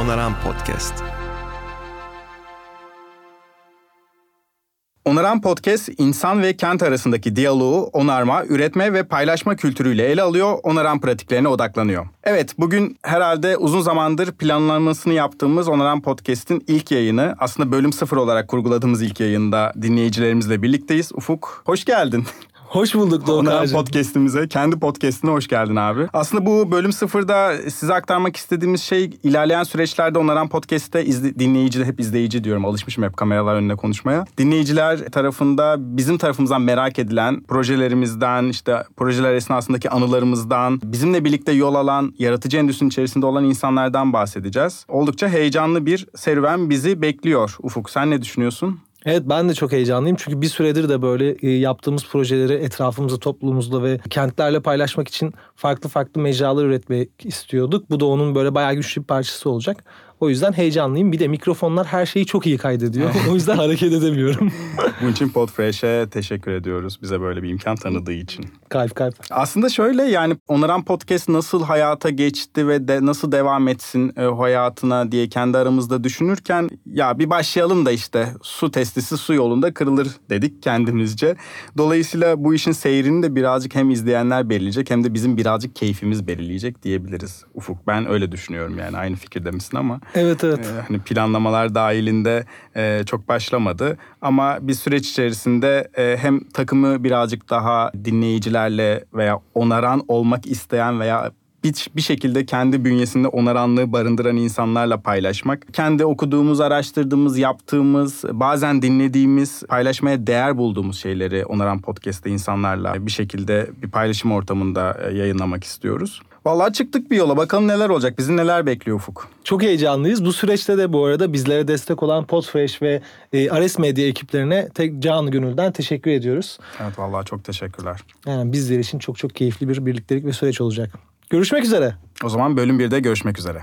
Onaran Podcast. Onaran Podcast, insan ve kent arasındaki diyaloğu onarma, üretme ve paylaşma kültürüyle ele alıyor, onaran pratiklerine odaklanıyor. Evet, bugün herhalde uzun zamandır planlamasını yaptığımız Onaran Podcast'in ilk yayını, aslında bölüm sıfır olarak kurguladığımız ilk yayında dinleyicilerimizle birlikteyiz. Ufuk, hoş geldin. Hoş bulduk Doğukan'cığım. Podcast'imize, kendi podcast'ine hoş geldin abi. Aslında bu bölüm sıfırda size aktarmak istediğimiz şey ilerleyen süreçlerde Onaran Podcast'te izle, dinleyici, hep izleyici diyorum. Alışmışım hep kameralar önüne konuşmaya. Dinleyiciler tarafında bizim tarafımızdan merak edilen projelerimizden, işte projeler esnasındaki anılarımızdan, bizimle birlikte yol alan, yaratıcı endüstrinin içerisinde olan insanlardan bahsedeceğiz. Oldukça heyecanlı bir serüven bizi bekliyor. Ufuk sen ne düşünüyorsun? Evet ben de çok heyecanlıyım çünkü bir süredir de böyle e, yaptığımız projeleri etrafımızda, toplumumuzda ve kentlerle paylaşmak için farklı farklı mecralar üretmek istiyorduk. Bu da onun böyle bayağı güçlü bir parçası olacak. O yüzden heyecanlıyım. Bir de mikrofonlar her şeyi çok iyi kaydediyor. o yüzden hareket edemiyorum. Bunun için Podfresh'e teşekkür ediyoruz bize böyle bir imkan tanıdığı için. kalp kalp. Aslında şöyle yani Onaran Podcast nasıl hayata geçti ve de nasıl devam etsin e, hayatına diye kendi aramızda düşünürken ya bir başlayalım da işte su testisi su yolunda kırılır dedik kendimizce. Dolayısıyla bu işin seyrini de birazcık hem izleyenler belirleyecek hem de bizim birazcık keyfimiz belirleyecek diyebiliriz. Ufuk ben öyle düşünüyorum yani aynı fikirde misin ama Evet evet. e, hani planlamalar dahilinde e, çok başlamadı ama bir süreç içerisinde e, hem takımı birazcık daha dinleyicilerle veya onaran olmak isteyen veya bir, bir şekilde kendi bünyesinde onaranlığı barındıran insanlarla paylaşmak. Kendi okuduğumuz, araştırdığımız, yaptığımız, bazen dinlediğimiz, paylaşmaya değer bulduğumuz şeyleri Onaran Podcast'te insanlarla bir şekilde bir paylaşım ortamında e, yayınlamak istiyoruz. Vallahi çıktık bir yola. Bakalım neler olacak. Bizi neler bekliyor Ufuk? Çok heyecanlıyız. Bu süreçte de bu arada bizlere destek olan Podfresh ve e, Ares Medya ekiplerine tek canı gönülden teşekkür ediyoruz. Evet vallahi çok teşekkürler. Yani bizler için çok çok keyifli bir birliktelik ve süreç olacak. Görüşmek üzere. O zaman bölüm 1'de görüşmek üzere.